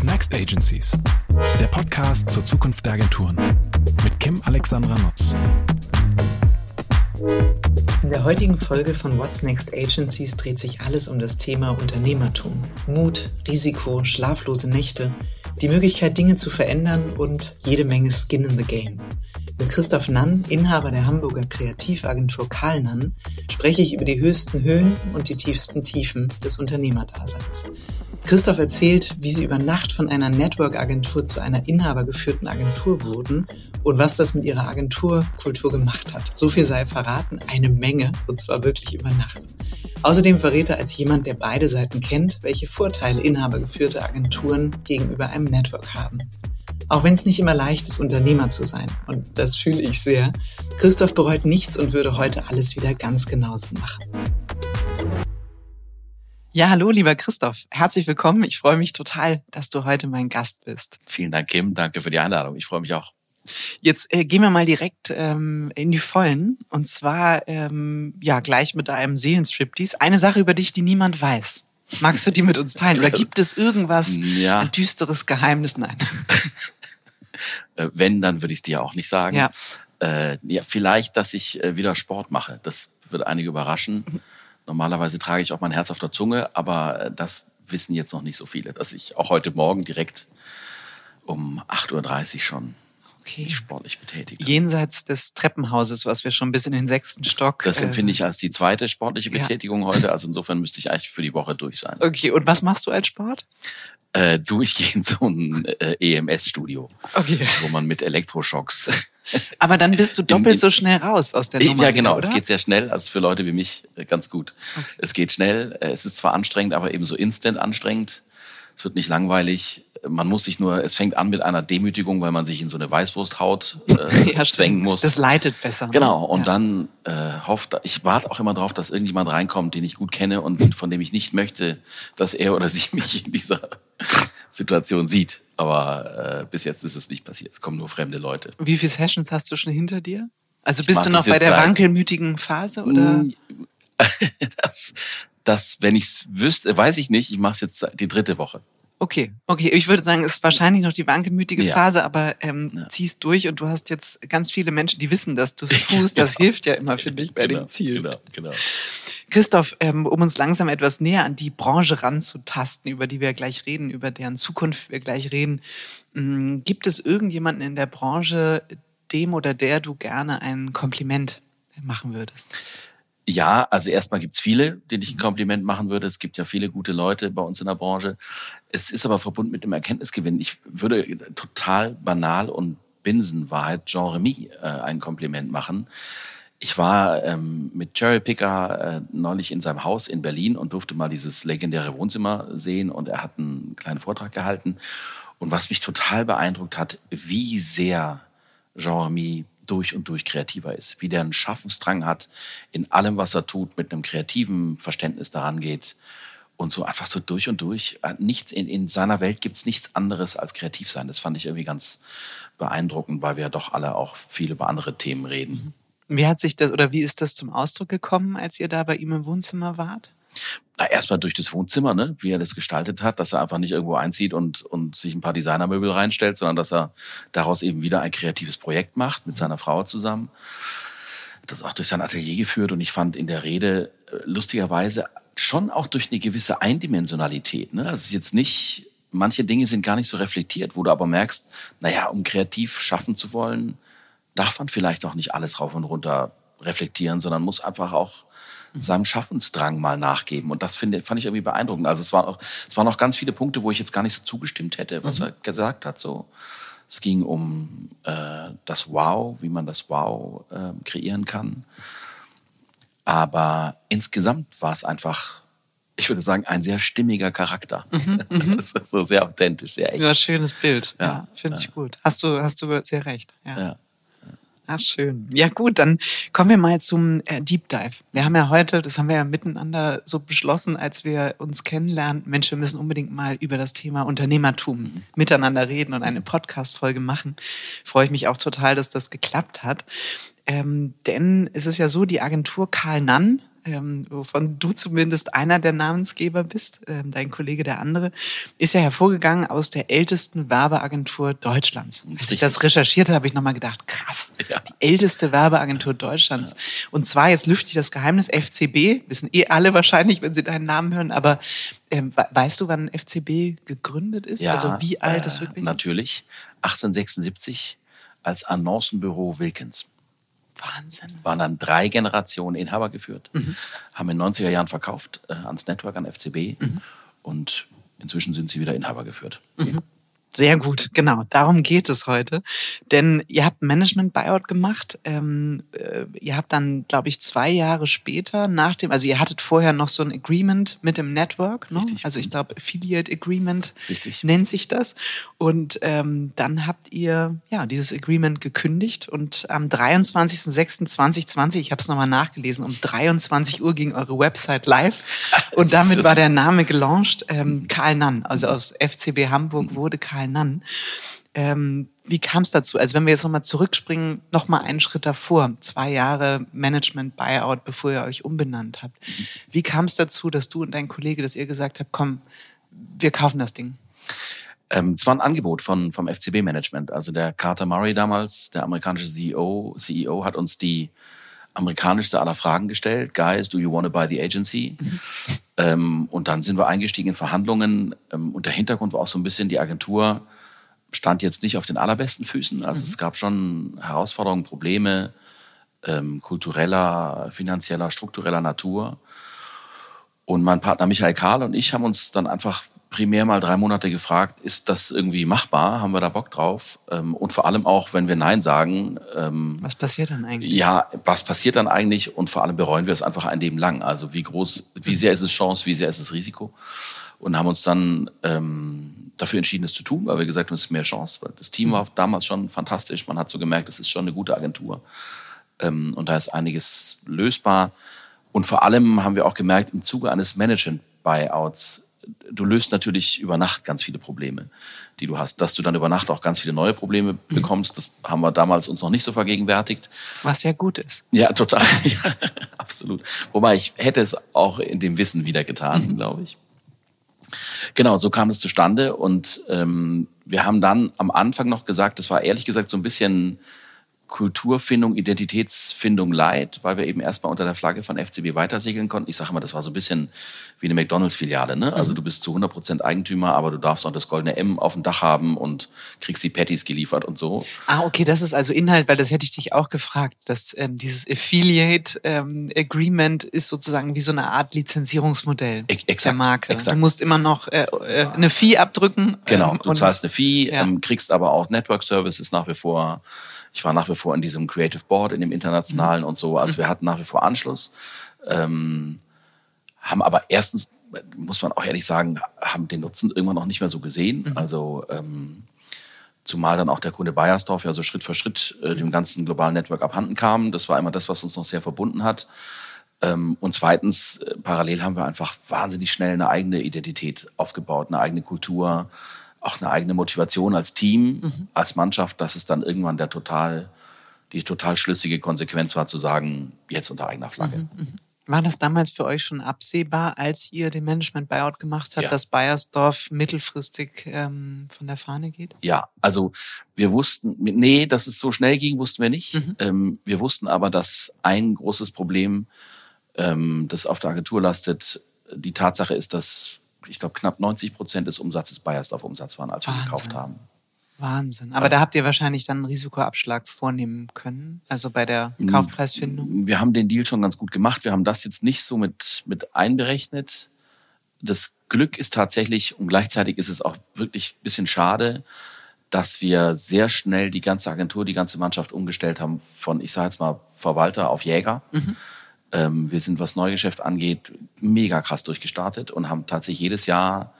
What's Next Agencies? Der Podcast zur Zukunft der Agenturen mit Kim Alexandra Nutz. In der heutigen Folge von What's Next Agencies dreht sich alles um das Thema Unternehmertum. Mut, Risiko, schlaflose Nächte, die Möglichkeit, Dinge zu verändern und jede Menge Skin in the Game. Mit Christoph Nann, Inhaber der Hamburger Kreativagentur Karl Nann, spreche ich über die höchsten Höhen und die tiefsten Tiefen des Unternehmerdaseins. Christoph erzählt, wie sie über Nacht von einer Network-Agentur zu einer inhabergeführten Agentur wurden und was das mit ihrer Agenturkultur gemacht hat. So viel sei verraten, eine Menge, und zwar wirklich über Nacht. Außerdem verrät er als jemand, der beide Seiten kennt, welche Vorteile inhabergeführte Agenturen gegenüber einem Network haben. Auch wenn es nicht immer leicht ist, Unternehmer zu sein, und das fühle ich sehr, Christoph bereut nichts und würde heute alles wieder ganz genauso machen. Ja, hallo, lieber Christoph. Herzlich willkommen. Ich freue mich total, dass du heute mein Gast bist. Vielen Dank, Kim. Danke für die Einladung. Ich freue mich auch. Jetzt äh, gehen wir mal direkt ähm, in die Vollen. Und zwar ähm, ja gleich mit einem Seelenstriptease. Eine Sache über dich, die niemand weiß. Magst du die mit uns teilen? Oder gibt es irgendwas, ja. ein düsteres Geheimnis? Nein. Äh, wenn, dann würde ich es dir auch nicht sagen. Ja. Äh, ja, vielleicht, dass ich äh, wieder Sport mache. Das wird einige überraschen. Normalerweise trage ich auch mein Herz auf der Zunge, aber äh, das wissen jetzt noch nicht so viele, dass ich auch heute Morgen direkt um 8.30 Uhr schon okay. mich sportlich betätigt. Jenseits des Treppenhauses, was wir schon bis in den sechsten Stock. Das empfinde ich als die zweite sportliche Betätigung ja. heute. Also insofern müsste ich eigentlich für die Woche durch sein. Okay, und was machst du als Sport? Äh, du, ich gehe in so ein äh, EMS-Studio, okay. wo man mit Elektroschocks aber dann bist du doppelt so schnell raus aus der Nummer. Ja, genau. Wieder, es geht sehr schnell. Also für Leute wie mich äh, ganz gut. Okay. Es geht schnell. Äh, es ist zwar anstrengend, aber eben so instant anstrengend. Es wird nicht langweilig. Man muss sich nur, es fängt an mit einer Demütigung, weil man sich in so eine Weißwursthaut äh, ja, zwängen muss. Das leitet besser. Ne? Genau. Und ja. dann äh, hofft, ich warte auch immer darauf, dass irgendjemand reinkommt, den ich gut kenne und von dem ich nicht möchte, dass er oder sie mich in dieser Situation sieht. Aber äh, bis jetzt ist es nicht passiert. Es kommen nur fremde Leute. Wie viele Sessions hast du schon hinter dir? Also bist du noch bei der wankelmütigen Phase oder? das, das, wenn ich es wüsste, weiß ich nicht. Ich mache es jetzt die dritte Woche. Okay, okay. Ich würde sagen, es ist wahrscheinlich noch die wankelmütige ja. Phase, aber ähm, ja. ziehst durch und du hast jetzt ganz viele Menschen, die wissen, dass du es tust. Das genau. hilft ja immer für dich bei genau, dem Ziel. Genau, genau. Christoph, ähm, um uns langsam etwas näher an die Branche ranzutasten, über die wir gleich reden, über deren Zukunft wir gleich reden, ähm, gibt es irgendjemanden in der Branche, dem oder der du gerne ein Kompliment machen würdest? Ja, also erstmal gibt's viele, denen ich ein Kompliment machen würde. Es gibt ja viele gute Leute bei uns in der Branche. Es ist aber verbunden mit dem Erkenntnisgewinn. Ich würde total banal und Binsenwahrheit Jean Remy äh, ein Kompliment machen. Ich war ähm, mit Cherry Picker äh, neulich in seinem Haus in Berlin und durfte mal dieses legendäre Wohnzimmer sehen und er hat einen kleinen Vortrag gehalten. Und was mich total beeindruckt hat, wie sehr Jean Remy durch und durch kreativer ist, wie der einen Schaffensdrang hat in allem, was er tut, mit einem kreativen Verständnis daran geht und so einfach so durch und durch. Äh, nichts in, in seiner Welt gibt es nichts anderes als kreativ sein. Das fand ich irgendwie ganz beeindruckend, weil wir doch alle auch viel über andere Themen reden. Wie hat sich das oder wie ist das zum Ausdruck gekommen, als ihr da bei ihm im Wohnzimmer wart? Erstmal durch das Wohnzimmer, ne, wie er das gestaltet hat, dass er einfach nicht irgendwo einzieht und, und sich ein paar Designermöbel reinstellt, sondern dass er daraus eben wieder ein kreatives Projekt macht mit seiner Frau zusammen. Das auch durch sein Atelier geführt und ich fand in der Rede äh, lustigerweise schon auch durch eine gewisse Eindimensionalität. Ne? Also ist jetzt nicht, manche Dinge sind gar nicht so reflektiert, wo du aber merkst, naja, um kreativ schaffen zu wollen, darf man vielleicht auch nicht alles rauf und runter reflektieren, sondern muss einfach auch seinem Schaffensdrang mal nachgeben. Und das finde, fand ich irgendwie beeindruckend. Also es waren auch, es waren auch ganz viele Punkte, wo ich jetzt gar nicht so zugestimmt hätte, was mhm. er gesagt hat. So, es ging um äh, das Wow, wie man das Wow äh, kreieren kann. Aber insgesamt war es einfach, ich würde sagen, ein sehr stimmiger Charakter. Mhm, mhm. das ist so sehr authentisch, sehr echt. Ja, schönes Bild. Ja, ja finde ich gut. Hast du, hast du sehr recht. ja. ja. Ach, schön. Ja gut, dann kommen wir mal zum äh, Deep Dive. Wir haben ja heute, das haben wir ja miteinander so beschlossen, als wir uns kennenlernen, Mensch, wir müssen unbedingt mal über das Thema Unternehmertum miteinander reden und eine Podcast-Folge machen. Freue ich mich auch total, dass das geklappt hat. Ähm, denn es ist ja so, die Agentur Karl Nann ähm, wovon du zumindest einer der Namensgeber bist, ähm, dein Kollege der andere, ist ja hervorgegangen aus der ältesten Werbeagentur Deutschlands. Als ich das recherchierte, habe ich nochmal gedacht, krass, ja. die älteste Werbeagentur Deutschlands. Ja. Und zwar, jetzt lüfte ich das Geheimnis, FCB, wissen eh alle wahrscheinlich, wenn sie deinen Namen hören, aber ähm, weißt du, wann FCB gegründet ist? Ja, also wie alt das äh, wirklich? Natürlich, 1876 als Annoncenbüro Wilkins. Wahnsinn. Waren dann drei Generationen Inhaber geführt, mhm. haben in den 90er Jahren verkauft äh, ans Network, an FCB mhm. und inzwischen sind sie wieder Inhaber geführt. Mhm. Sehr gut, genau. Darum geht es heute. Denn ihr habt Management-Buyout gemacht. Ähm, äh, ihr habt dann, glaube ich, zwei Jahre später nach dem, also ihr hattet vorher noch so ein Agreement mit dem Network. Ne? Richtig. Also ich glaube, Affiliate Agreement Richtig. nennt sich das. Und ähm, dann habt ihr ja dieses Agreement gekündigt und am 23.06.2020, ich habe es nochmal nachgelesen, um 23 Uhr ging eure Website live. Und damit war der Name gelauncht. Ähm, Karl Nann, also aus FCB Hamburg wurde Karl Karl Nann. Ähm, wie kam es dazu? Also wenn wir jetzt nochmal zurückspringen, nochmal einen Schritt davor, zwei Jahre Management-Buyout, bevor ihr euch umbenannt habt. Wie kam es dazu, dass du und dein Kollege, dass ihr gesagt habt, komm, wir kaufen das Ding? Ähm, es war ein Angebot von, vom FCB-Management. Also der Carter Murray damals, der amerikanische CEO, CEO hat uns die amerikanischste aller Fragen gestellt. Guys, do you want to buy the agency? Mhm. Ähm, und dann sind wir eingestiegen in Verhandlungen. Ähm, und der Hintergrund war auch so ein bisschen, die Agentur stand jetzt nicht auf den allerbesten Füßen. Also mhm. es gab schon Herausforderungen, Probleme ähm, kultureller, finanzieller, struktureller Natur. Und mein Partner Michael Karl und ich haben uns dann einfach primär mal drei Monate gefragt, ist das irgendwie machbar? Haben wir da Bock drauf? Ähm, und vor allem auch, wenn wir Nein sagen. Ähm, was passiert dann eigentlich? Ja, was passiert dann eigentlich? Und vor allem bereuen wir es einfach ein Leben lang. Also wie groß, wie sehr ist es Chance, wie sehr ist es Risiko? Und haben uns dann ähm, dafür entschieden, es zu tun, weil wir gesagt haben, es ist mehr Chance. Das Team war damals schon fantastisch. Man hat so gemerkt, es ist schon eine gute Agentur. Ähm, und da ist einiges lösbar. Und vor allem haben wir auch gemerkt, im Zuge eines Management-Buyouts du löst natürlich über Nacht ganz viele Probleme, die du hast. Dass du dann über Nacht auch ganz viele neue Probleme mhm. bekommst, das haben wir damals uns noch nicht so vergegenwärtigt. Was ja gut ist. Ja, total. Ja, absolut. Wobei ich hätte es auch in dem Wissen wieder getan, mhm. glaube ich. Genau, so kam es zustande und ähm, wir haben dann am Anfang noch gesagt, das war ehrlich gesagt so ein bisschen Kulturfindung, Identitätsfindung leid, weil wir eben erstmal unter der Flagge von FCB weitersegeln konnten. Ich sage mal, das war so ein bisschen wie eine McDonalds-Filiale. Ne? Also mhm. du bist zu 100 Prozent Eigentümer, aber du darfst auch das goldene M auf dem Dach haben und kriegst die Patties geliefert und so. Ah, okay, das ist also Inhalt, weil das hätte ich dich auch gefragt. Dass ähm, dieses Affiliate ähm, Agreement ist sozusagen wie so eine Art Lizenzierungsmodell e exakt, der Marke. Exakt. Du musst immer noch äh, äh, eine Fee abdrücken. Genau, ähm, du zahlst eine Fee, ja. ähm, kriegst aber auch Network Services nach wie vor ich war nach wie vor in diesem Creative Board, in dem internationalen mhm. und so. Also wir hatten nach wie vor Anschluss. Ähm, haben aber erstens, muss man auch ehrlich sagen, haben den Nutzen irgendwann noch nicht mehr so gesehen. Mhm. Also ähm, zumal dann auch der Kunde Bayersdorf ja so Schritt für Schritt äh, dem ganzen globalen Network abhanden kam. Das war immer das, was uns noch sehr verbunden hat. Ähm, und zweitens, äh, parallel haben wir einfach wahnsinnig schnell eine eigene Identität aufgebaut, eine eigene Kultur, auch eine eigene Motivation als Team, mhm. als Mannschaft, dass es dann irgendwann der total, die total schlüssige Konsequenz war, zu sagen, jetzt unter eigener Flagge. Mhm. mhm. War das damals für euch schon absehbar, als ihr den Management-Buyout gemacht habt, ja. dass Bayersdorf mittelfristig ähm, von der Fahne geht? Ja, also wir wussten, nee, dass es so schnell ging, wussten wir nicht. Mhm. Ähm, wir wussten aber, dass ein großes Problem, ähm, das auf der Agentur lastet, die Tatsache ist, dass ich glaube, knapp 90 Prozent des Umsatzes Bayersdorf Umsatz waren, als wir Wahnsinn. gekauft haben. Wahnsinn. Aber also, da habt ihr wahrscheinlich dann einen Risikoabschlag vornehmen können, also bei der Kaufpreisfindung? Wir haben den Deal schon ganz gut gemacht. Wir haben das jetzt nicht so mit, mit einberechnet. Das Glück ist tatsächlich, und gleichzeitig ist es auch wirklich ein bisschen schade, dass wir sehr schnell die ganze Agentur, die ganze Mannschaft umgestellt haben von, ich sage jetzt mal, Verwalter auf Jäger. Mhm. Ähm, wir sind, was Neugeschäft angeht, mega krass durchgestartet und haben tatsächlich jedes Jahr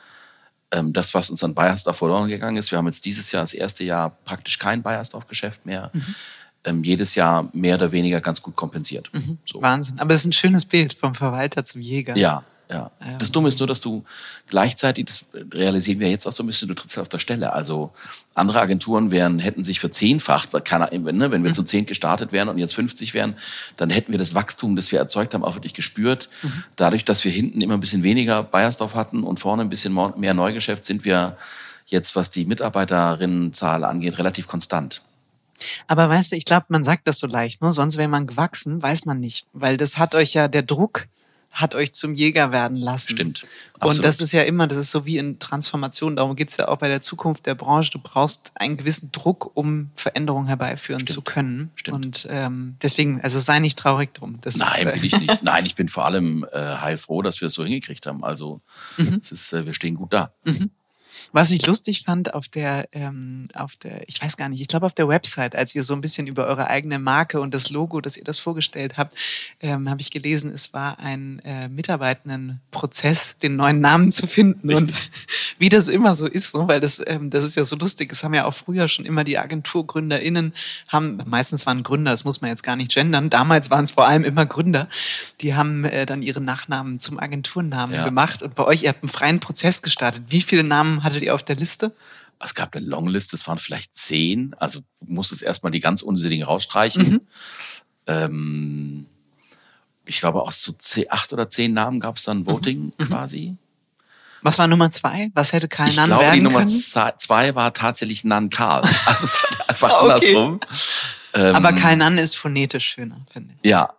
ähm, das, was uns an Bayersdorf verloren gegangen ist. Wir haben jetzt dieses Jahr, das erste Jahr, praktisch kein Bayersdorf-Geschäft mehr. Mhm. Ähm, jedes Jahr mehr oder weniger ganz gut kompensiert. Mhm. So. Wahnsinn. Aber es ist ein schönes Bild vom Verwalter zum Jäger. Ja, ja. Das Dumme ist nur, dass du gleichzeitig, das realisieren wir jetzt auch so ein bisschen, du trittst auf der Stelle. Also andere Agenturen wären, hätten sich verzehnfacht, weil keiner, ne, wenn wir mhm. zu zehn gestartet wären und jetzt 50 wären, dann hätten wir das Wachstum, das wir erzeugt haben, auch wirklich gespürt. Mhm. Dadurch, dass wir hinten immer ein bisschen weniger Bayersdorf hatten und vorne ein bisschen mehr Neugeschäft, sind wir jetzt, was die Mitarbeiterinnenzahl angeht, relativ konstant. Aber weißt du, ich glaube, man sagt das so leicht, ne? sonst wäre man gewachsen, weiß man nicht. Weil das hat euch ja der Druck, hat euch zum Jäger werden lassen. Stimmt. Absolut. Und das ist ja immer, das ist so wie in Transformation, darum geht's ja auch bei der Zukunft der Branche. Du brauchst einen gewissen Druck, um Veränderungen herbeiführen Stimmt. zu können. Stimmt. Und ähm, deswegen, also sei nicht traurig drum. Das Nein, ist, äh, bin ich nicht. Nein, ich bin vor allem äh, heilfroh, dass wir es so hingekriegt haben. Also mhm. es ist, äh, wir stehen gut da. Mhm. Was ich lustig fand auf der, ähm, auf der, ich weiß gar nicht, ich glaube auf der Website, als ihr so ein bisschen über eure eigene Marke und das Logo, dass ihr das vorgestellt habt, ähm, habe ich gelesen, es war ein äh, Mitarbeitendenprozess, den neuen Namen zu finden. Richtig. Und wie das immer so ist, ne? weil das, ähm, das ist ja so lustig. Das haben ja auch früher schon immer die AgenturgründerInnen, haben, meistens waren Gründer, das muss man jetzt gar nicht gendern, damals waren es vor allem immer Gründer, die haben äh, dann ihre Nachnamen zum Agenturnamen ja. gemacht. Und bei euch, ihr habt einen freien Prozess gestartet. Wie viele Namen hattet ihr auf der Liste? Es gab eine Longlist, es waren vielleicht zehn. Also musstest erstmal die ganz unsinnigen rausstreichen. Mhm. Ähm, ich glaube, aus so acht oder zehn Namen gab es dann Voting mhm. mhm. quasi. Was war Nummer zwei? Was hätte Karl ich Nann glaube, werden die Nummer können? zwei war tatsächlich Nan Karl. Also es war einfach okay. andersrum. Ähm, Aber Karl Nann ist phonetisch schöner, finde ich. Ja,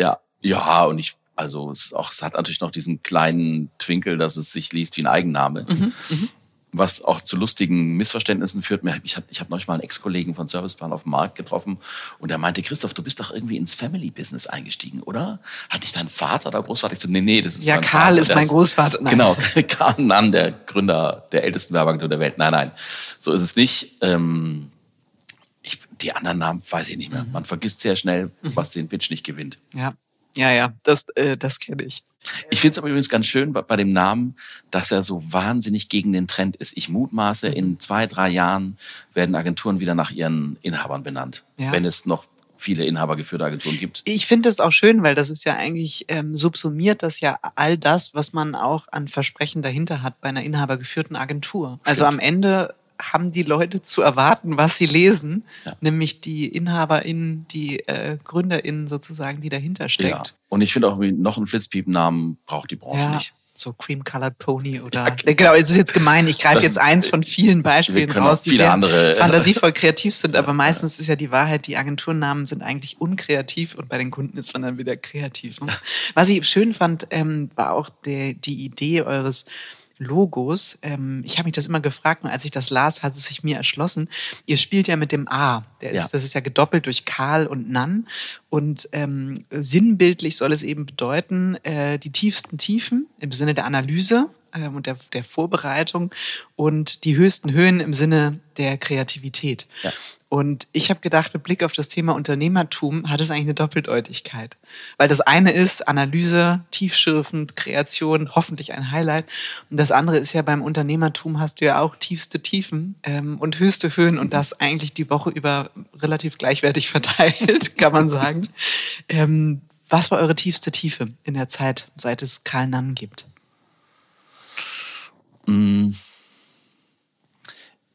ja, ja. Und ich, also es, auch, es hat natürlich noch diesen kleinen Twinkel, dass es sich liest wie ein Eigenname. Mhm, mhm was auch zu lustigen Missverständnissen führt. Ich habe ich hab neulich mal einen Ex-Kollegen von Serviceplan auf dem Markt getroffen und er meinte, Christoph, du bist doch irgendwie ins Family-Business eingestiegen, oder? Hat dich dein Vater oder Großvater? Ich so, nee, nee, das ist Ja, mein Karl Vater. ist mein Großvater. Nein. Genau, Karl Nann, der Gründer der ältesten Werbeagentur der Welt. Nein, nein, so ist es nicht. Ähm, ich, die anderen Namen weiß ich nicht mehr. Man vergisst sehr schnell, mhm. was den Pitch nicht gewinnt. Ja. Ja, ja, das, äh, das kenne ich. Ich finde es aber übrigens ganz schön bei, bei, dem Namen, dass er so wahnsinnig gegen den Trend ist. Ich mutmaße, in zwei, drei Jahren werden Agenturen wieder nach ihren Inhabern benannt, ja. wenn es noch viele inhabergeführte Agenturen gibt. Ich finde es auch schön, weil das ist ja eigentlich ähm, subsumiert das ja all das, was man auch an Versprechen dahinter hat bei einer inhabergeführten Agentur. Also am Ende haben die Leute zu erwarten, was sie lesen, ja. nämlich die InhaberInnen, die äh, GründerInnen sozusagen, die dahinter steckt. Ja. Und ich finde auch, noch einen Flitzpiepen-Namen braucht die Branche ja. nicht so Cream Colored Pony oder ja, genau. genau, es ist jetzt gemein, ich greife jetzt eins von vielen Beispielen raus, die sehr andere fantasievoll kreativ sind, aber meistens ist ja die Wahrheit, die Agenturnamen sind eigentlich unkreativ und bei den Kunden ist man dann wieder kreativ. Ne? Was ich schön fand, ähm, war auch der, die Idee eures Logos. Ähm, ich habe mich das immer gefragt und als ich das las, hat es sich mir erschlossen. Ihr spielt ja mit dem A. Ja. Ist, das ist ja gedoppelt durch Karl und Nan. Und ähm, sinnbildlich soll es eben bedeuten, äh, die tiefsten Tiefen im Sinne der Analyse äh, und der, der Vorbereitung und die höchsten Höhen im Sinne der Kreativität. Ja. Und ich habe gedacht, mit Blick auf das Thema Unternehmertum hat es eigentlich eine Doppeldeutigkeit. Weil das eine ist Analyse, tiefschürfend, Kreation, hoffentlich ein Highlight. Und das andere ist ja beim Unternehmertum hast du ja auch tiefste Tiefen ähm, und höchste Höhen und das eigentlich die Woche über relativ gleichwertig verteilt, kann man sagen. ähm, was war eure tiefste Tiefe in der Zeit, seit es Karl Nann gibt? Mm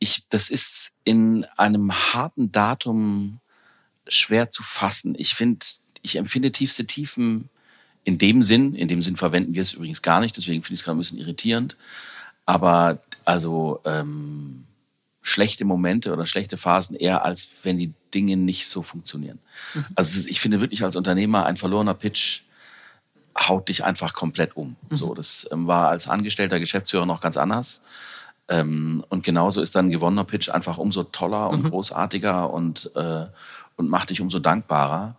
ich, das ist in einem harten Datum schwer zu fassen. Ich finde, ich empfinde tiefste Tiefen in dem Sinn, in dem Sinn verwenden wir es übrigens gar nicht, deswegen finde ich es gerade ein bisschen irritierend. Aber also ähm, schlechte Momente oder schlechte Phasen eher als wenn die Dinge nicht so funktionieren. Mhm. Also ich finde wirklich als Unternehmer ein verlorener Pitch haut dich einfach komplett um. Mhm. So, das ähm, war als angestellter Geschäftsführer noch ganz anders. Ähm, und genauso ist dann ein gewonnener Pitch einfach umso toller und mhm. großartiger und, äh, und macht dich umso dankbarer.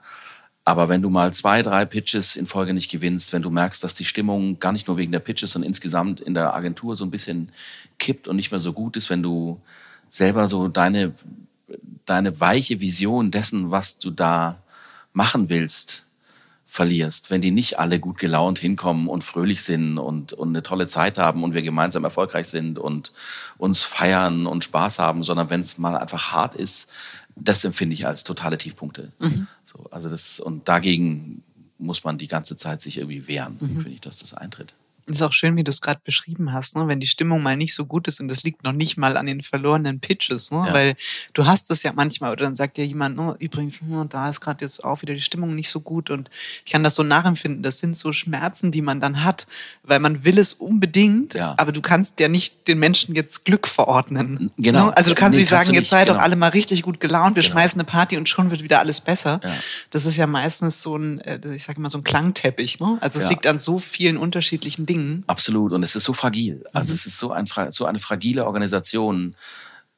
Aber wenn du mal zwei, drei Pitches in Folge nicht gewinnst, wenn du merkst, dass die Stimmung gar nicht nur wegen der Pitches, sondern insgesamt in der Agentur so ein bisschen kippt und nicht mehr so gut ist, wenn du selber so deine, deine weiche Vision dessen, was du da machen willst, verlierst, wenn die nicht alle gut gelaunt hinkommen und fröhlich sind und, und eine tolle Zeit haben und wir gemeinsam erfolgreich sind und uns feiern und Spaß haben, sondern wenn es mal einfach hart ist, das empfinde ich als totale Tiefpunkte. Mhm. So, also das, und dagegen muss man die ganze Zeit sich irgendwie wehren, mhm. finde ich, dass das eintritt. Ist auch schön, wie du es gerade beschrieben hast, ne? wenn die Stimmung mal nicht so gut ist und das liegt noch nicht mal an den verlorenen Pitches, ne? Ja. weil du hast es ja manchmal oder dann sagt dir jemand, oh, übrigens, hm, da ist gerade jetzt auch wieder die Stimmung nicht so gut und ich kann das so nachempfinden. Das sind so Schmerzen, die man dann hat, weil man will es unbedingt, ja. aber du kannst ja nicht den Menschen jetzt Glück verordnen. Genau. Ne? Also du kannst nee, nicht sagen, nicht, jetzt seid genau. doch alle mal richtig gut gelaunt, wir genau. schmeißen eine Party und schon wird wieder alles besser. Ja. Das ist ja meistens so ein, äh, ich sage immer so ein Klangteppich. Ne? Also es liegt an so vielen unterschiedlichen Dingen Dingen. Absolut. Und es ist so fragil. Also mhm. es ist so, ein, so eine fragile Organisation,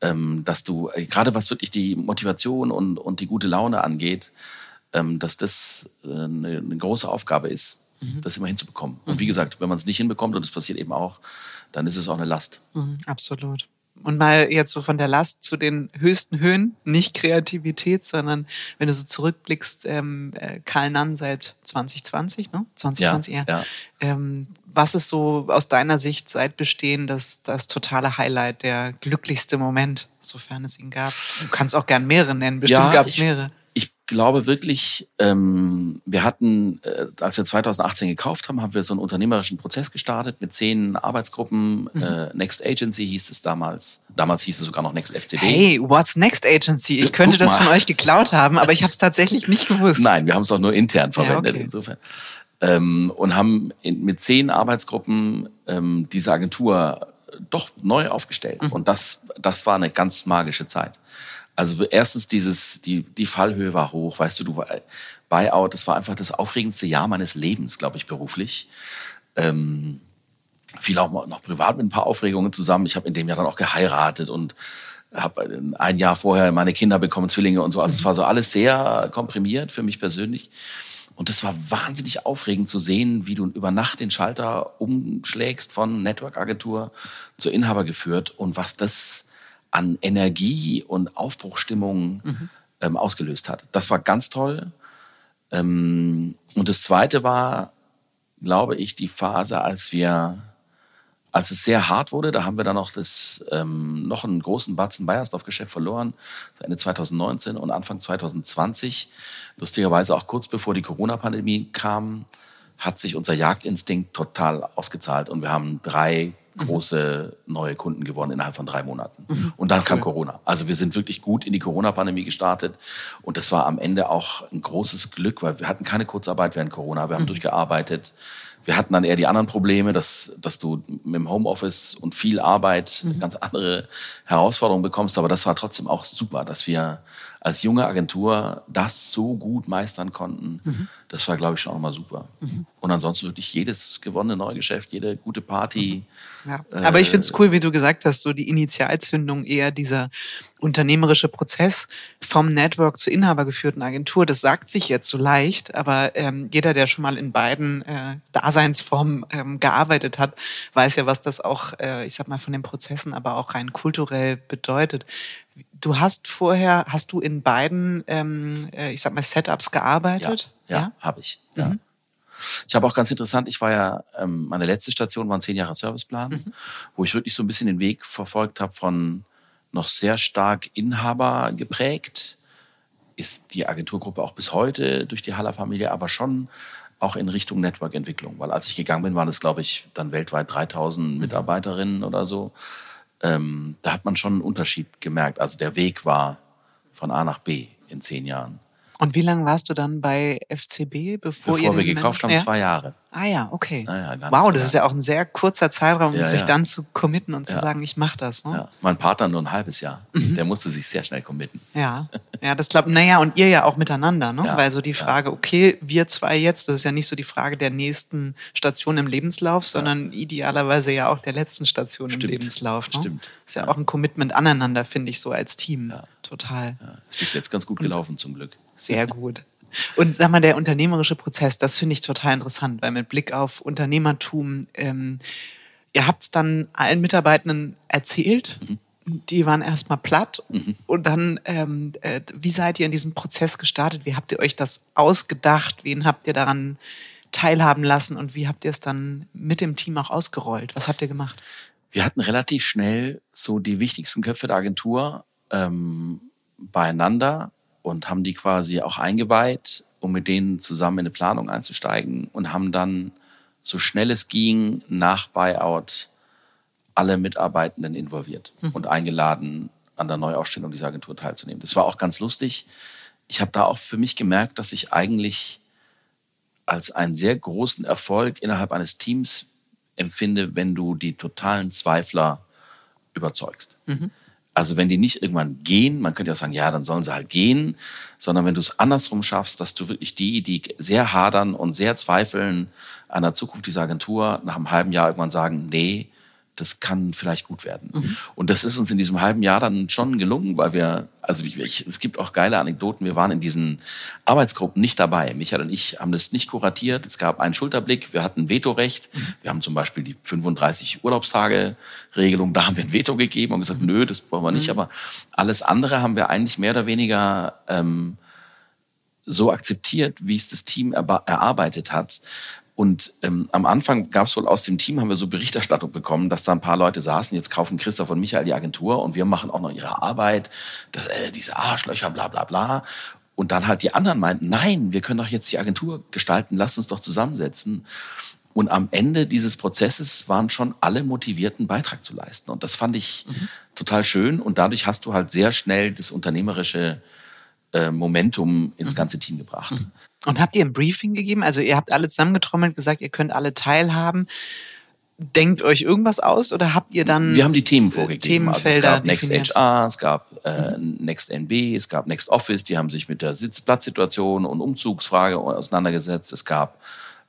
ähm, dass du, äh, gerade was wirklich die Motivation und, und die gute Laune angeht, ähm, dass das äh, eine, eine, große Aufgabe ist, mhm. das immer hinzubekommen. Und wie mhm. gesagt, wenn man es nicht hinbekommt, und das passiert eben auch, dann ist es auch eine Last. Mhm, absolut. Und mal jetzt so von der Last zu den höchsten Höhen, nicht Kreativität, sondern wenn du so zurückblickst, ähm, äh, Karl Nann seit 2020, ne? 2020 ja, ja. Ähm, was ist so aus deiner Sicht seit Bestehen das, das totale Highlight, der glücklichste Moment, sofern es ihn gab? Du kannst auch gern mehrere nennen, bestimmt ja, gab es mehrere. Ich glaube wirklich, ähm, wir hatten, äh, als wir 2018 gekauft haben, haben wir so einen unternehmerischen Prozess gestartet mit zehn Arbeitsgruppen. Mhm. Äh, Next Agency hieß es damals. Damals hieß es sogar noch Next FCB. Hey, what's Next Agency? Ich könnte das von euch geklaut haben, aber ich habe es tatsächlich nicht gewusst. Nein, wir haben es auch nur intern verwendet, ja, okay. insofern ähm, und haben in, mit zehn Arbeitsgruppen ähm, diese Agentur doch neu aufgestellt. Mhm. Und das, das war eine ganz magische Zeit. Also erstens dieses, die, die Fallhöhe war hoch, weißt du, du war, Buyout, das war einfach das aufregendste Jahr meines Lebens, glaube ich, beruflich. Ähm, viel auch noch privat mit ein paar Aufregungen zusammen. Ich habe in dem Jahr dann auch geheiratet und habe ein Jahr vorher meine Kinder bekommen, Zwillinge und so. Also es war so alles sehr komprimiert für mich persönlich. Und es war wahnsinnig aufregend zu sehen, wie du über Nacht den Schalter umschlägst von Network-Agentur zur Inhaber geführt und was das an Energie und Aufbruchstimmung mhm. ähm, ausgelöst hat. Das war ganz toll. Ähm, und das Zweite war, glaube ich, die Phase, als wir als es sehr hart wurde, da haben wir dann noch, das, ähm, noch einen großen Batzen Bayersdorf-Geschäft verloren, Ende 2019 und Anfang 2020. Lustigerweise auch kurz bevor die Corona-Pandemie kam, hat sich unser Jagdinstinkt total ausgezahlt und wir haben drei. Große neue Kunden gewonnen innerhalb von drei Monaten. Mhm. Und dann kam Corona. Also wir sind wirklich gut in die Corona-Pandemie gestartet. Und das war am Ende auch ein großes Glück, weil wir hatten keine Kurzarbeit während Corona. Wir haben mhm. durchgearbeitet. Wir hatten dann eher die anderen Probleme, dass, dass du mit dem Homeoffice und viel Arbeit mhm. ganz andere Herausforderungen bekommst. Aber das war trotzdem auch super, dass wir als junge Agentur das so gut meistern konnten. Mhm. Das war, glaube ich, schon auch mal super. Mhm. Und ansonsten wirklich jedes gewonnene Neugeschäft, jede gute Party. Mhm. Ja. Äh, Aber ich finde es cool, wie du gesagt hast, so die Initialzündung eher dieser unternehmerische Prozess vom Network zur inhabergeführten Agentur. Das sagt sich jetzt so leicht, aber ähm, jeder, der schon mal in beiden äh, Daseinsformen ähm, gearbeitet hat, weiß ja, was das auch, äh, ich sag mal, von den Prozessen, aber auch rein kulturell bedeutet. Du hast vorher, hast du in beiden, ähm, äh, ich sag mal, Setups gearbeitet? Ja, ja, ja? habe ich. Ja. Mhm. Ich habe auch ganz interessant, ich war ja, ähm, meine letzte Station war ein zehn Jahre Serviceplan, mhm. wo ich wirklich so ein bisschen den Weg verfolgt habe von noch sehr stark Inhaber geprägt. Ist die Agenturgruppe auch bis heute durch die Haller-Familie, aber schon auch in Richtung Network-Entwicklung. Weil als ich gegangen bin, waren es, glaube ich, dann weltweit 3000 mhm. Mitarbeiterinnen oder so ähm, da hat man schon einen Unterschied gemerkt. Also der Weg war von A nach B in zehn Jahren. Und wie lange warst du dann bei FCB, bevor, bevor ihr wir gekauft haben? Ja? Zwei Jahre. Ah ja, okay. Ja, wow, das ist ja auch ein sehr kurzer Zeitraum, um sich dann zu committen und zu sagen, ich mache das. Ne? Mein Partner nur ein halbes Jahr. Mhm. Der musste sich sehr schnell committen. Ja, ja, das glaube naja, und ihr ja auch miteinander, ne? Weil so die Frage, okay, wir zwei jetzt, das ist ja nicht so die Frage der nächsten Station im Lebenslauf, sondern idealerweise ja auch der letzten Station Stimmt. im Lebenslauf. Ne? Stimmt. Ist ja, auch ein Commitment aneinander, finde ich, so als Team. Total. Ja. Das ist jetzt ganz gut gelaufen, zum Glück. Sehr gut. Und sag mal, der unternehmerische Prozess, das finde ich total interessant, weil mit Blick auf Unternehmertum, ähm, ihr habt es dann allen Mitarbeitenden erzählt. Mhm. Die waren erstmal platt. Mhm. Und dann, ähm, äh, wie seid ihr in diesem Prozess gestartet? Wie habt ihr euch das ausgedacht? Wen habt ihr daran teilhaben lassen? Und wie habt ihr es dann mit dem Team auch ausgerollt? Was habt ihr gemacht? Wir hatten relativ schnell so die wichtigsten Köpfe der Agentur ähm, beieinander und haben die quasi auch eingeweiht, um mit denen zusammen in eine Planung einzusteigen und haben dann so schnell es ging, nach Buyout alle Mitarbeitenden involviert mhm. und eingeladen, an der Neuausstellung dieser Agentur teilzunehmen. Das war auch ganz lustig. Ich habe da auch für mich gemerkt, dass ich eigentlich als einen sehr großen Erfolg innerhalb eines Teams empfinde, wenn du die totalen Zweifler überzeugst. Mhm. Also wenn die nicht irgendwann gehen, man könnte ja sagen, ja, dann sollen sie halt gehen, sondern wenn du es andersrum schaffst, dass du wirklich die, die sehr hadern und sehr zweifeln an der Zukunft dieser Agentur, nach einem halben Jahr irgendwann sagen, nee, das kann vielleicht gut werden. Mhm. Und das ist uns in diesem halben Jahr dann schon gelungen, weil wir, also ich, es gibt auch geile Anekdoten, wir waren in diesen Arbeitsgruppen nicht dabei. Michael und ich haben das nicht kuratiert. Es gab einen Schulterblick, wir hatten Vetorecht. Mhm. Wir haben zum Beispiel die 35 Urlaubstage-Regelung, da haben wir ein Veto gegeben und gesagt, mhm. nö, das brauchen wir nicht. Mhm. Aber alles andere haben wir eigentlich mehr oder weniger ähm, so akzeptiert, wie es das Team erarbeitet hat. Und ähm, am Anfang gab es wohl aus dem Team, haben wir so Berichterstattung bekommen, dass da ein paar Leute saßen, jetzt kaufen Christoph und Michael die Agentur und wir machen auch noch ihre Arbeit, das, äh, diese Arschlöcher, bla bla bla. Und dann halt die anderen meinten, nein, wir können doch jetzt die Agentur gestalten, lasst uns doch zusammensetzen. Und am Ende dieses Prozesses waren schon alle motiviert, einen Beitrag zu leisten. Und das fand ich mhm. total schön. Und dadurch hast du halt sehr schnell das unternehmerische äh, Momentum ins mhm. ganze Team gebracht. Mhm. Und habt ihr ein Briefing gegeben? Also ihr habt alle zusammengetrommelt, gesagt, ihr könnt alle teilhaben. Denkt euch irgendwas aus oder habt ihr dann Wir haben die Themen vorgegeben. Also es gab Next HR, es gab äh, mhm. Next NB, es gab Next Office, die haben sich mit der Sitzplatzsituation und Umzugsfrage auseinandergesetzt. Es gab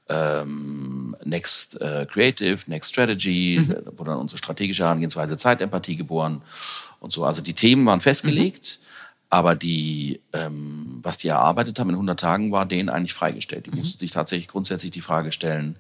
ähm, Next äh, Creative, Next Strategy, mhm. wo dann unsere strategische Herangehensweise Zeitempathie geboren und so. Also die Themen waren festgelegt. Mhm. Aber die, ähm, was die erarbeitet haben in 100 Tagen, war denen eigentlich freigestellt. Die mhm. mussten sich tatsächlich grundsätzlich die Frage stellen,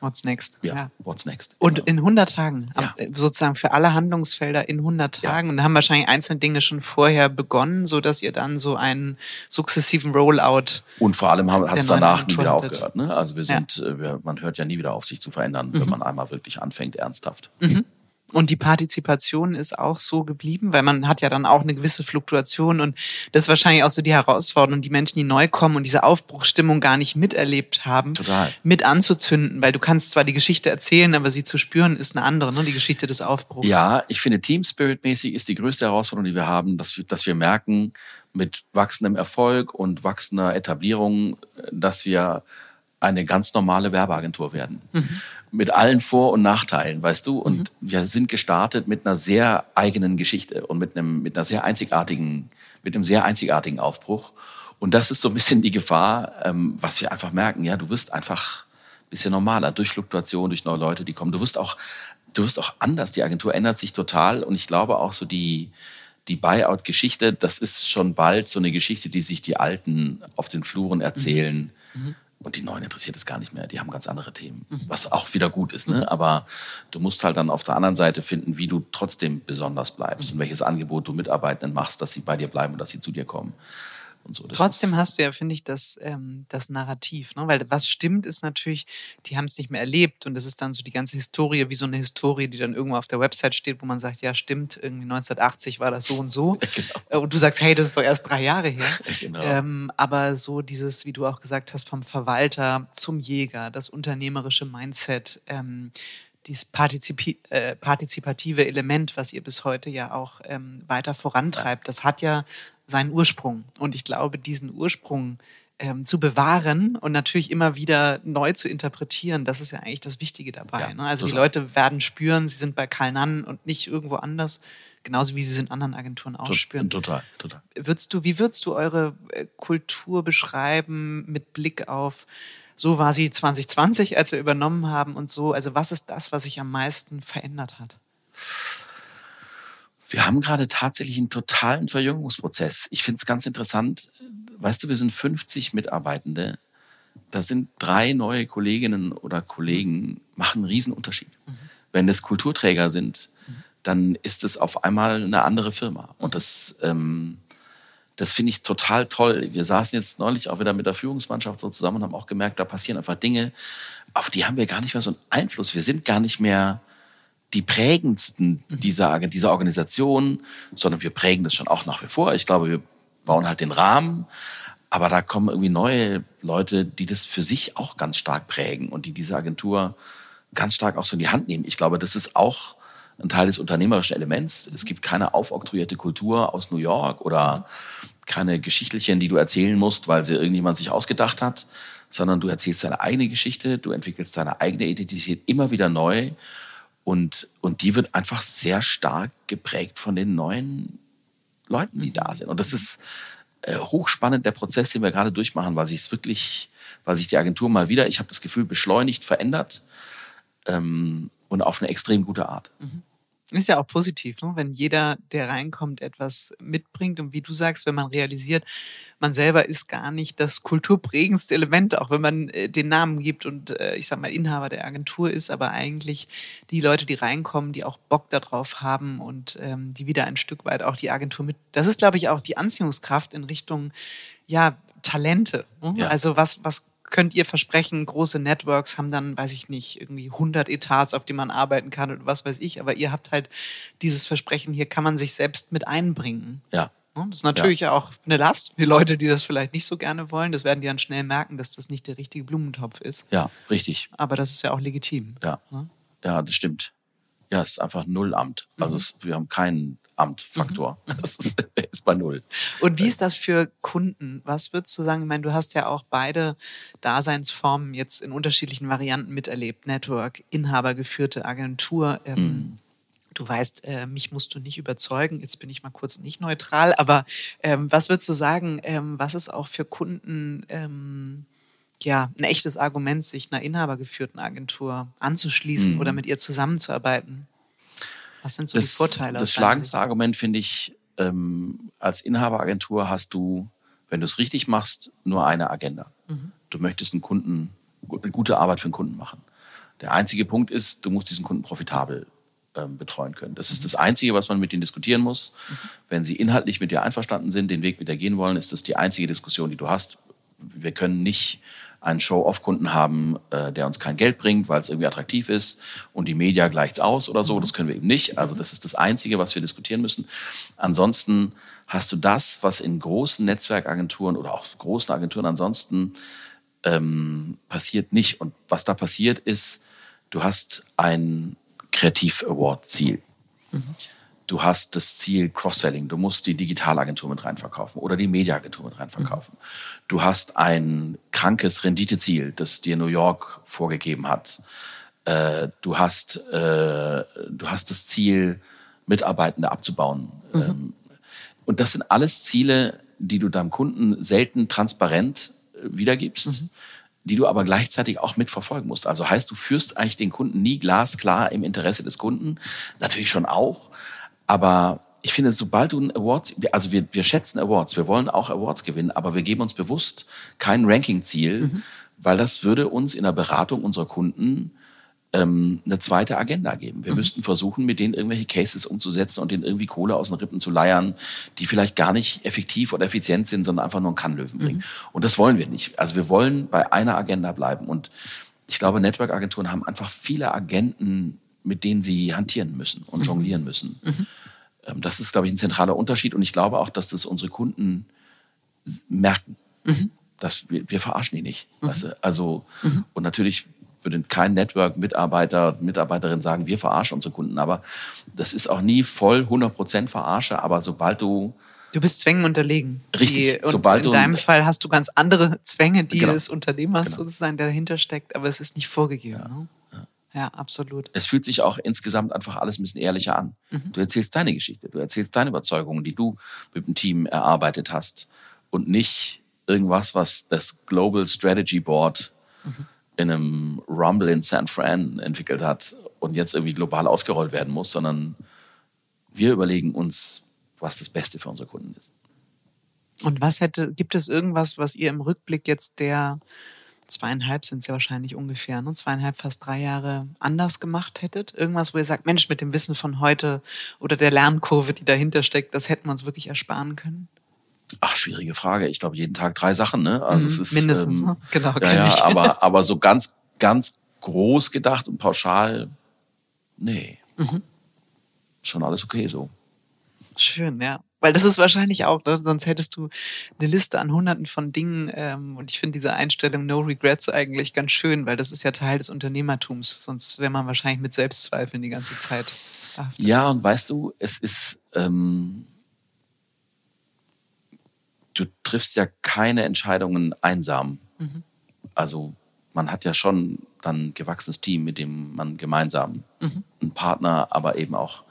What's next? Ja, ja. what's next? Und genau. in 100 Tagen, ja. sozusagen für alle Handlungsfelder in 100 Tagen. Ja. Und haben wahrscheinlich einzelne Dinge schon vorher begonnen, so dass ihr dann so einen sukzessiven Rollout. Und vor allem hat es danach nie wieder aufgehört. Ne? Also wir sind, äh, wir, man hört ja nie wieder auf, sich zu verändern, mhm. wenn man einmal wirklich anfängt, ernsthaft. Mhm. Und die Partizipation ist auch so geblieben, weil man hat ja dann auch eine gewisse Fluktuation und das ist wahrscheinlich auch so die Herausforderung, die Menschen, die neu kommen und diese Aufbruchsstimmung gar nicht miterlebt haben, Total. mit anzuzünden, weil du kannst zwar die Geschichte erzählen, aber sie zu spüren ist eine andere, ne? die Geschichte des Aufbruchs. Ja, ich finde Team Spirit mäßig ist die größte Herausforderung, die wir haben, dass wir, dass wir merken, mit wachsendem Erfolg und wachsender Etablierung, dass wir eine ganz normale Werbeagentur werden. Mhm mit allen Vor- und Nachteilen, weißt du? Und mhm. wir sind gestartet mit einer sehr eigenen Geschichte und mit einem, mit einer sehr einzigartigen, mit einem sehr einzigartigen Aufbruch. Und das ist so ein bisschen die Gefahr, ähm, was wir einfach merken. Ja, du wirst einfach ein bisschen normaler durch Fluktuation, durch neue Leute, die kommen. Du wirst auch, du wirst auch anders. Die Agentur ändert sich total. Und ich glaube auch so die, die Buyout-Geschichte, das ist schon bald so eine Geschichte, die sich die Alten auf den Fluren erzählen. Mhm. Mhm und die Neuen interessiert es gar nicht mehr. Die haben ganz andere Themen, mhm. was auch wieder gut ist. Ne? Aber du musst halt dann auf der anderen Seite finden, wie du trotzdem besonders bleibst mhm. und welches Angebot du Mitarbeitenden machst, dass sie bei dir bleiben und dass sie zu dir kommen und so. Das Trotzdem hast du ja, finde ich, das, ähm, das Narrativ. Ne? Weil was stimmt, ist natürlich, die haben es nicht mehr erlebt und das ist dann so die ganze Historie, wie so eine Historie, die dann irgendwo auf der Website steht, wo man sagt, ja, stimmt, irgendwie 1980 war das so und so. genau. Äh, und du sagst, hey, das ist doch erst drei Jahre her. genau. ähm, aber so dieses, wie du auch gesagt hast, vom Verwalter zum Jäger, das unternehmerische Mindset, ähm, dieses Partizip äh, partizipative Element, was ihr bis heute ja auch ähm, weiter vorantreibt, das hat ja seinen Ursprung. Und ich glaube, diesen Ursprung ähm, zu bewahren und natürlich immer wieder neu zu interpretieren, das ist ja eigentlich das Wichtige dabei. Ja, ne? Also total. die Leute werden spüren, sie sind bei Karl Nann und nicht irgendwo anders, genauso wie sie es in anderen Agenturen ausspüren. Total, total. Würdest du, wie würdest du eure äh, Kultur beschreiben mit Blick auf so war sie 2020, als wir übernommen haben und so. Also was ist das, was sich am meisten verändert hat? Wir haben gerade tatsächlich einen totalen Verjüngungsprozess. Ich finde es ganz interessant. Weißt du, wir sind 50 Mitarbeitende. Da sind drei neue Kolleginnen oder Kollegen, machen einen Riesenunterschied. Mhm. Wenn es Kulturträger sind, mhm. dann ist es auf einmal eine andere Firma. Und das, ähm, das finde ich total toll. Wir saßen jetzt neulich auch wieder mit der Führungsmannschaft so zusammen und haben auch gemerkt, da passieren einfach Dinge, auf die haben wir gar nicht mehr so einen Einfluss. Wir sind gar nicht mehr die prägendsten dieser, dieser Organisation, sondern wir prägen das schon auch nach wie vor. Ich glaube, wir bauen halt den Rahmen, Aber da kommen irgendwie neue Leute, die das für sich auch ganz stark prägen und die diese Agentur ganz stark auch so in die Hand nehmen. Ich glaube, das ist auch ein Teil des unternehmerischen Elements. Es gibt keine aufoktroyierte Kultur aus New York oder keine Geschichtlichen, die du erzählen musst, weil sie irgendjemand sich ausgedacht hat, sondern du erzählst deine eigene Geschichte, du entwickelst deine eigene Identität immer wieder neu und, und die wird einfach sehr stark geprägt von den neuen Leuten, die da sind. Und das ist äh, hochspannend, der Prozess, den wir gerade durchmachen, weil sich es wirklich, weil sich die Agentur mal wieder, ich habe das Gefühl, beschleunigt, verändert ähm, und auf eine extrem gute Art. Mhm. Ist ja auch positiv, ne? wenn jeder, der reinkommt, etwas mitbringt. Und wie du sagst, wenn man realisiert, man selber ist gar nicht das kulturprägendste Element, auch wenn man äh, den Namen gibt und äh, ich sag mal Inhaber der Agentur ist, aber eigentlich die Leute, die reinkommen, die auch Bock darauf haben und ähm, die wieder ein Stück weit auch die Agentur mit. Das ist, glaube ich, auch die Anziehungskraft in Richtung, ja, Talente. Ne? Ja. Also was, was könnt ihr versprechen, große Networks haben dann, weiß ich nicht, irgendwie 100 Etats, auf die man arbeiten kann oder was weiß ich. Aber ihr habt halt dieses Versprechen, hier kann man sich selbst mit einbringen. Ja. Das ist natürlich ja. auch eine Last für Leute, die das vielleicht nicht so gerne wollen. Das werden die dann schnell merken, dass das nicht der richtige Blumentopf ist. Ja, richtig. Aber das ist ja auch legitim. Ja, ne? ja das stimmt. Ja, es ist einfach Nullamt. Also mhm. es, wir haben keinen Amtfaktor. Mhm. Das ist, ist, bei null. Und wie ist das für Kunden? Was würdest du sagen? Ich meine, du hast ja auch beide Daseinsformen jetzt in unterschiedlichen Varianten miterlebt. Network, inhabergeführte Agentur. Ähm, mhm. Du weißt, äh, mich musst du nicht überzeugen. Jetzt bin ich mal kurz nicht neutral. Aber ähm, was würdest du sagen? Ähm, was ist auch für Kunden ähm, ja, ein echtes Argument, sich einer inhabergeführten Agentur anzuschließen mhm. oder mit ihr zusammenzuarbeiten? Was sind so das, die Vorteile? Das schlagendste Argument finde ich, ähm, als Inhaberagentur hast du, wenn du es richtig machst, nur eine Agenda. Mhm. Du möchtest einen Kunden, eine gute Arbeit für einen Kunden machen. Der einzige Punkt ist, du musst diesen Kunden profitabel ähm, betreuen können. Das ist mhm. das Einzige, was man mit ihnen diskutieren muss. Mhm. Wenn sie inhaltlich mit dir einverstanden sind, den Weg mit dir gehen wollen, ist das die einzige Diskussion, die du hast. Wir können nicht einen Show-off-Kunden haben, äh, der uns kein Geld bringt, weil es irgendwie attraktiv ist und die Media gleicht's aus oder so. Mhm. Das können wir eben nicht. Also das ist das Einzige, was wir diskutieren müssen. Ansonsten hast du das, was in großen Netzwerkagenturen oder auch großen Agenturen ansonsten ähm, passiert nicht. Und was da passiert ist, du hast ein Kreativ-Award-Ziel. Mhm. Du hast das Ziel Cross-Selling. Du musst die Digitalagentur mit reinverkaufen oder die Mediaagentur mit reinverkaufen. Mhm du hast ein krankes Renditeziel, das dir New York vorgegeben hat. Äh, du hast, äh, du hast das Ziel, Mitarbeitende abzubauen. Mhm. Ähm, und das sind alles Ziele, die du deinem Kunden selten transparent äh, wiedergibst. Mhm die du aber gleichzeitig auch mitverfolgen musst. Also heißt, du führst eigentlich den Kunden nie glasklar im Interesse des Kunden. Natürlich schon auch, aber ich finde, sobald du ein Awards, also wir, wir schätzen Awards, wir wollen auch Awards gewinnen, aber wir geben uns bewusst kein Ranking-Ziel, mhm. weil das würde uns in der Beratung unserer Kunden ähm, eine zweite Agenda geben. Wir mhm. müssten versuchen, mit denen irgendwelche Cases umzusetzen und denen irgendwie Kohle aus den Rippen zu leiern, die vielleicht gar nicht effektiv oder effizient sind, sondern einfach nur einen Kannlöwen bringen. Mhm. Und das wollen wir nicht. Also wir wollen bei einer Agenda bleiben. Und ich glaube, Network-Agenturen haben einfach viele Agenten, mit denen sie hantieren müssen und mhm. jonglieren müssen. Mhm. Ähm, das ist, glaube ich, ein zentraler Unterschied. Und ich glaube auch, dass das unsere Kunden merken. Mhm. Dass wir, wir verarschen die nicht. Mhm. Weißt du? Also, mhm. und natürlich würde kein Network-Mitarbeiter, Mitarbeiterin sagen, wir verarschen unsere Kunden. Aber das ist auch nie voll 100% Verarsche. Aber sobald du Du bist Zwängen unterlegen. Richtig. Die, sobald in deinem Fall hast du ganz andere Zwänge, die genau. des Unternehmers genau. sozusagen dahinter steckt, aber es ist nicht vorgegeben. Ja. Ne? Ja, absolut. Es fühlt sich auch insgesamt einfach alles ein bisschen ehrlicher an. Mhm. Du erzählst deine Geschichte, du erzählst deine Überzeugungen, die du mit dem Team erarbeitet hast und nicht irgendwas, was das Global Strategy Board mhm. in einem Rumble in San Fran entwickelt hat und jetzt irgendwie global ausgerollt werden muss, sondern wir überlegen uns, was das Beste für unsere Kunden ist. Und was hätte, gibt es irgendwas, was ihr im Rückblick jetzt der zweieinhalb sind es ja wahrscheinlich ungefähr, ne? zweieinhalb, fast drei Jahre anders gemacht hättet? Irgendwas, wo ihr sagt, Mensch, mit dem Wissen von heute oder der Lernkurve, die dahinter steckt, das hätten wir uns wirklich ersparen können? Ach, schwierige Frage. Ich glaube, jeden Tag drei Sachen, ne? Also mhm, es ist mindestens, ähm, ne? genau. Ja, ja, aber aber so ganz ganz groß gedacht und pauschal, nee, mhm. schon alles okay so. Schön, ja. Weil das ist wahrscheinlich auch, ne? sonst hättest du eine Liste an hunderten von Dingen. Ähm, und ich finde diese Einstellung No Regrets eigentlich ganz schön, weil das ist ja Teil des Unternehmertums. Sonst wäre man wahrscheinlich mit Selbstzweifeln die ganze Zeit. Ja, und weißt du, es ist, ähm, du triffst ja keine Entscheidungen einsam. Mhm. Also man hat ja schon dann ein gewachsenes Team, mit dem man gemeinsam mhm. einen Partner, aber eben auch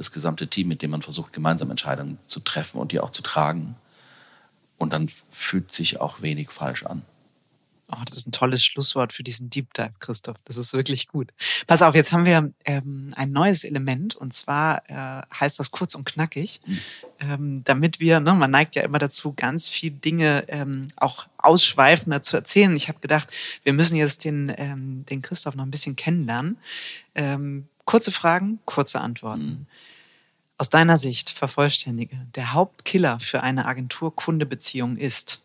das gesamte Team, mit dem man versucht, gemeinsam Entscheidungen zu treffen und die auch zu tragen. Und dann fühlt sich auch wenig falsch an. Oh, das ist ein tolles Schlusswort für diesen Deep Dive, Christoph. Das ist wirklich gut. Pass auf, jetzt haben wir ähm, ein neues Element und zwar äh, heißt das kurz und knackig, mhm. ähm, damit wir, ne, man neigt ja immer dazu, ganz viel Dinge ähm, auch ausschweifender zu erzählen. Ich habe gedacht, wir müssen jetzt den, ähm, den Christoph noch ein bisschen kennenlernen. Ähm, kurze Fragen, kurze Antworten. Mhm. Aus deiner Sicht, vervollständige, der Hauptkiller für eine Agentur-Kunde-Beziehung ist?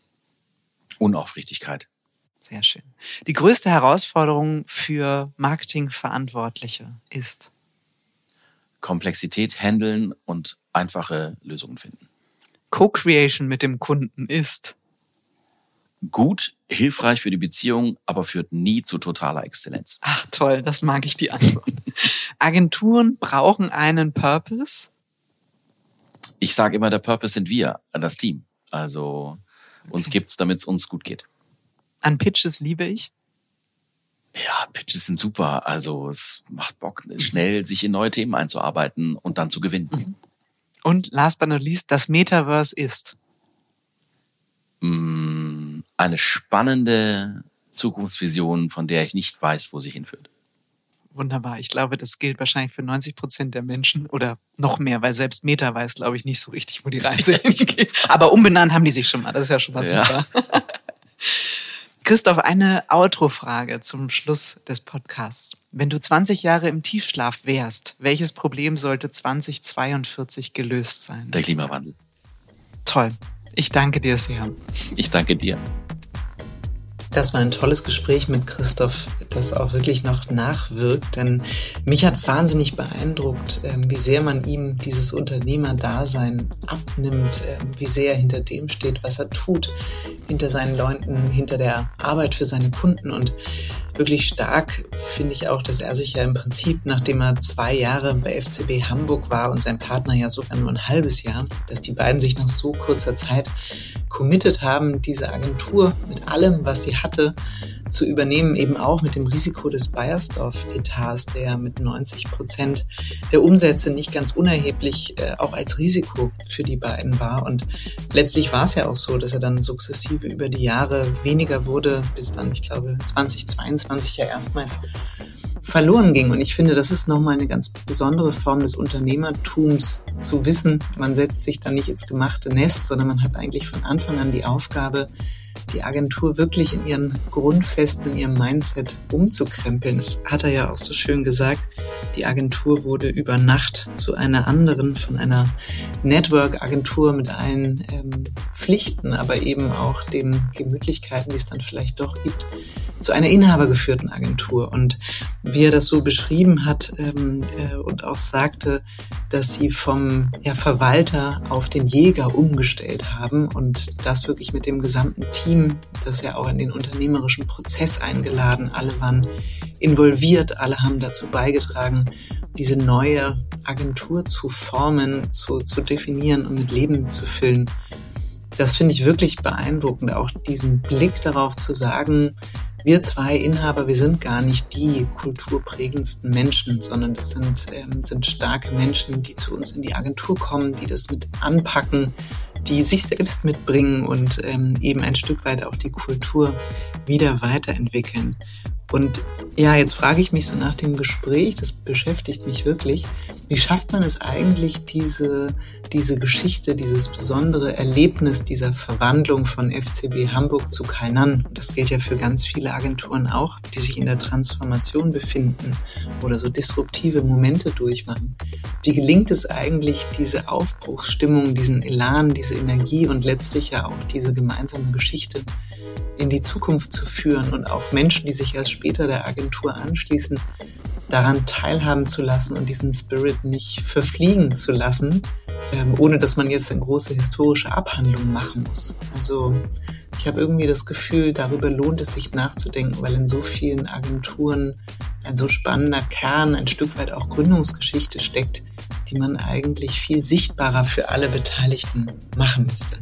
Unaufrichtigkeit. Sehr schön. Die größte Herausforderung für Marketingverantwortliche ist? Komplexität handeln und einfache Lösungen finden. Co-Creation mit dem Kunden ist? Gut, hilfreich für die Beziehung, aber führt nie zu totaler Exzellenz. Ach toll, das mag ich die Antwort. Agenturen brauchen einen Purpose? Ich sage immer, der Purpose sind wir, das Team. Also uns okay. gibt's, damit es uns gut geht. An Pitches liebe ich? Ja, Pitches sind super. Also es macht Bock, schnell sich in neue Themen einzuarbeiten und dann zu gewinnen. Mhm. Und last but not least, das Metaverse ist? Mm, eine spannende Zukunftsvision, von der ich nicht weiß, wo sie hinführt. Wunderbar. Ich glaube, das gilt wahrscheinlich für 90 Prozent der Menschen oder noch mehr, weil selbst Meta weiß, glaube ich, nicht so richtig, wo die Reise hingeht. Aber umbenannt haben die sich schon mal. Das ist ja schon mal super. Ja. Christoph, eine Outro-Frage zum Schluss des Podcasts. Wenn du 20 Jahre im Tiefschlaf wärst, welches Problem sollte 2042 gelöst sein? Der Klimawandel. Toll. Ich danke dir sehr. Ich danke dir. Das war ein tolles Gespräch mit Christoph, das auch wirklich noch nachwirkt, denn mich hat wahnsinnig beeindruckt, ähm, wie sehr man ihm dieses Unternehmerdasein abnimmt, ähm, wie sehr er hinter dem steht, was er tut, hinter seinen Leuten, hinter der Arbeit für seine Kunden. Und wirklich stark finde ich auch, dass er sich ja im Prinzip, nachdem er zwei Jahre bei FCB Hamburg war und sein Partner ja sogar nur ein halbes Jahr, dass die beiden sich nach so kurzer Zeit committed haben, diese Agentur mit allem, was sie hatte, zu übernehmen, eben auch mit dem Risiko des Bayersdorf-Etats, der mit 90 Prozent der Umsätze nicht ganz unerheblich äh, auch als Risiko für die beiden war. Und letztlich war es ja auch so, dass er dann sukzessive über die Jahre weniger wurde, bis dann, ich glaube, 2022 ja erstmals verloren ging. Und ich finde, das ist nochmal eine ganz besondere Form des Unternehmertums, zu wissen, man setzt sich da nicht ins gemachte Nest, sondern man hat eigentlich von Anfang an die Aufgabe, die Agentur wirklich in ihren Grundfesten, in ihrem Mindset umzukrempeln. Das hat er ja auch so schön gesagt. Die Agentur wurde über Nacht zu einer anderen, von einer Network-Agentur mit allen ähm, Pflichten, aber eben auch den Gemütlichkeiten, die es dann vielleicht doch gibt, zu einer inhabergeführten Agentur. Und wie er das so beschrieben hat ähm, äh, und auch sagte, dass sie vom ja, Verwalter auf den Jäger umgestellt haben und das wirklich mit dem gesamten Team, das ja auch in den unternehmerischen Prozess eingeladen, alle waren involviert, alle haben dazu beigetragen, diese neue Agentur zu formen, zu, zu definieren und mit Leben zu füllen. Das finde ich wirklich beeindruckend, auch diesen Blick darauf zu sagen, wir zwei Inhaber, wir sind gar nicht die kulturprägendsten Menschen, sondern das sind, ähm, sind starke Menschen, die zu uns in die Agentur kommen, die das mit anpacken, die sich selbst mitbringen und ähm, eben ein Stück weit auch die Kultur wieder weiterentwickeln. Und ja, jetzt frage ich mich so nach dem Gespräch, das beschäftigt mich wirklich, wie schafft man es eigentlich, diese, diese Geschichte, dieses besondere Erlebnis dieser Verwandlung von FCB Hamburg zu Kainan, das gilt ja für ganz viele Agenturen auch, die sich in der Transformation befinden oder so disruptive Momente durchmachen. Wie gelingt es eigentlich, diese Aufbruchsstimmung, diesen Elan, diese Energie und letztlich ja auch diese gemeinsame Geschichte in die Zukunft zu führen und auch Menschen, die sich erst später der Agentur anschließen, daran teilhaben zu lassen und diesen Spirit nicht verfliegen zu lassen, ähm, ohne dass man jetzt eine große historische Abhandlung machen muss. Also ich habe irgendwie das Gefühl, darüber lohnt es sich nachzudenken, weil in so vielen Agenturen ein so spannender Kern, ein Stück weit auch Gründungsgeschichte steckt, die man eigentlich viel sichtbarer für alle Beteiligten machen müsste.